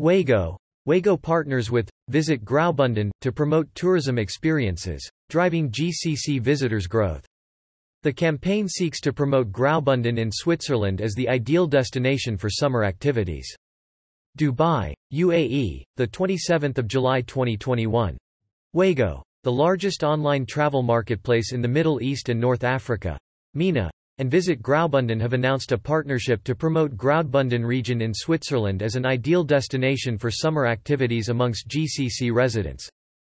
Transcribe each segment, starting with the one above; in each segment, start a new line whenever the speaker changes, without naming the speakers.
Wego. Wego partners with Visit Graubünden to promote tourism experiences, driving GCC visitors' growth. The campaign seeks to promote Graubünden in Switzerland as the ideal destination for summer activities. Dubai, UAE, the 27th of July 2021. Wego, the largest online travel marketplace in the Middle East and North Africa, MENA, and Visit Graubünden have announced a partnership to promote Graubünden region in Switzerland as an ideal destination for summer activities amongst GCC residents.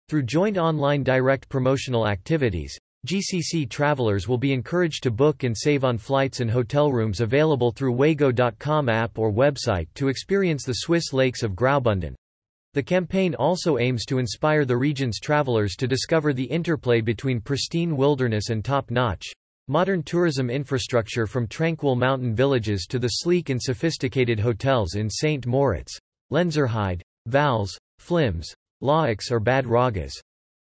Through joint online direct promotional activities, GCC travelers will be encouraged to book and save on flights and hotel rooms available through Wego.com app or website to experience the Swiss lakes of Graubünden. The campaign also aims to inspire the region's travelers to discover the interplay between pristine wilderness and top-notch, Modern tourism infrastructure from tranquil mountain villages to the sleek and sophisticated hotels in St. Moritz, Lenzerheide, Vals, Flims, Laax or Bad Ragaz.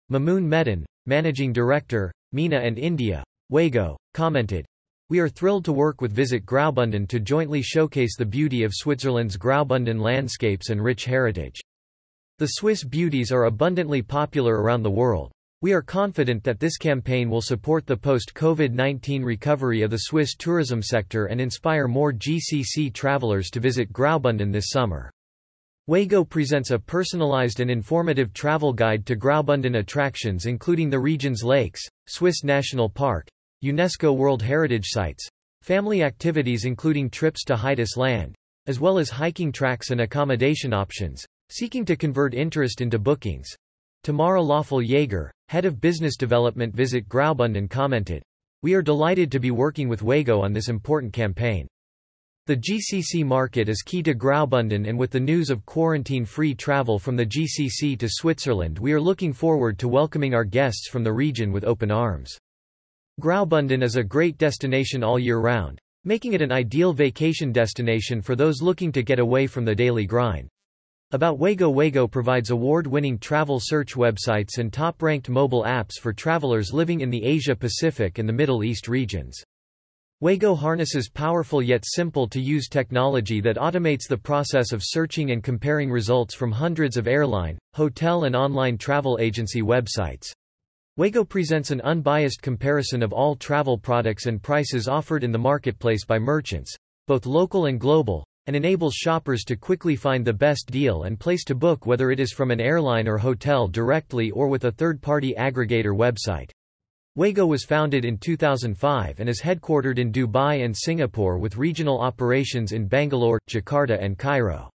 Mamoun Hmedan, managing director, MENA and India, Wego, commented, We are thrilled to work with Visit Graubünden to jointly showcase the beauty of Switzerland's Graubünden landscapes and rich heritage. The Swiss beauties are abundantly popular around the world. We are confident that this campaign will support the post-COVID-19 recovery of the Swiss tourism sector and inspire more GCC travelers to visit Graubünden this summer. Wego presents a personalized and informative travel guide to Graubünden attractions including the region's lakes, Swiss National Park, UNESCO World Heritage Sites, family activities including trips to Heides Land, as well as hiking tracks and accommodation options, seeking to convert interest into bookings. Tamara Lawful Jaeger, head of business development Visit Graubünden commented, We are delighted to be working with Wego on this important campaign. The GCC market is key to Graubünden and with the news of quarantine-free travel from the GCC to Switzerland we are looking forward to welcoming our guests from the region with open arms. Graubünden is a great destination all year round, making it an ideal vacation destination for those looking to get away from the daily grind. About Wego Wego provides award-winning travel search websites and top-ranked mobile apps for travelers living in the Asia-Pacific and the Middle East regions. Wego harnesses powerful yet simple-to-use technology that automates the process of searching and comparing results from hundreds of airline, hotel and online travel agency websites. Wego presents an unbiased comparison of all travel products and prices offered in the marketplace by merchants, both local and global, and enables shoppers to quickly find the best deal and place to book whether it is from an airline or hotel directly or with a third-party aggregator website. Wego was founded in 2005 and is headquartered in Dubai and Singapore with regional operations in Bangalore, Jakarta and Cairo.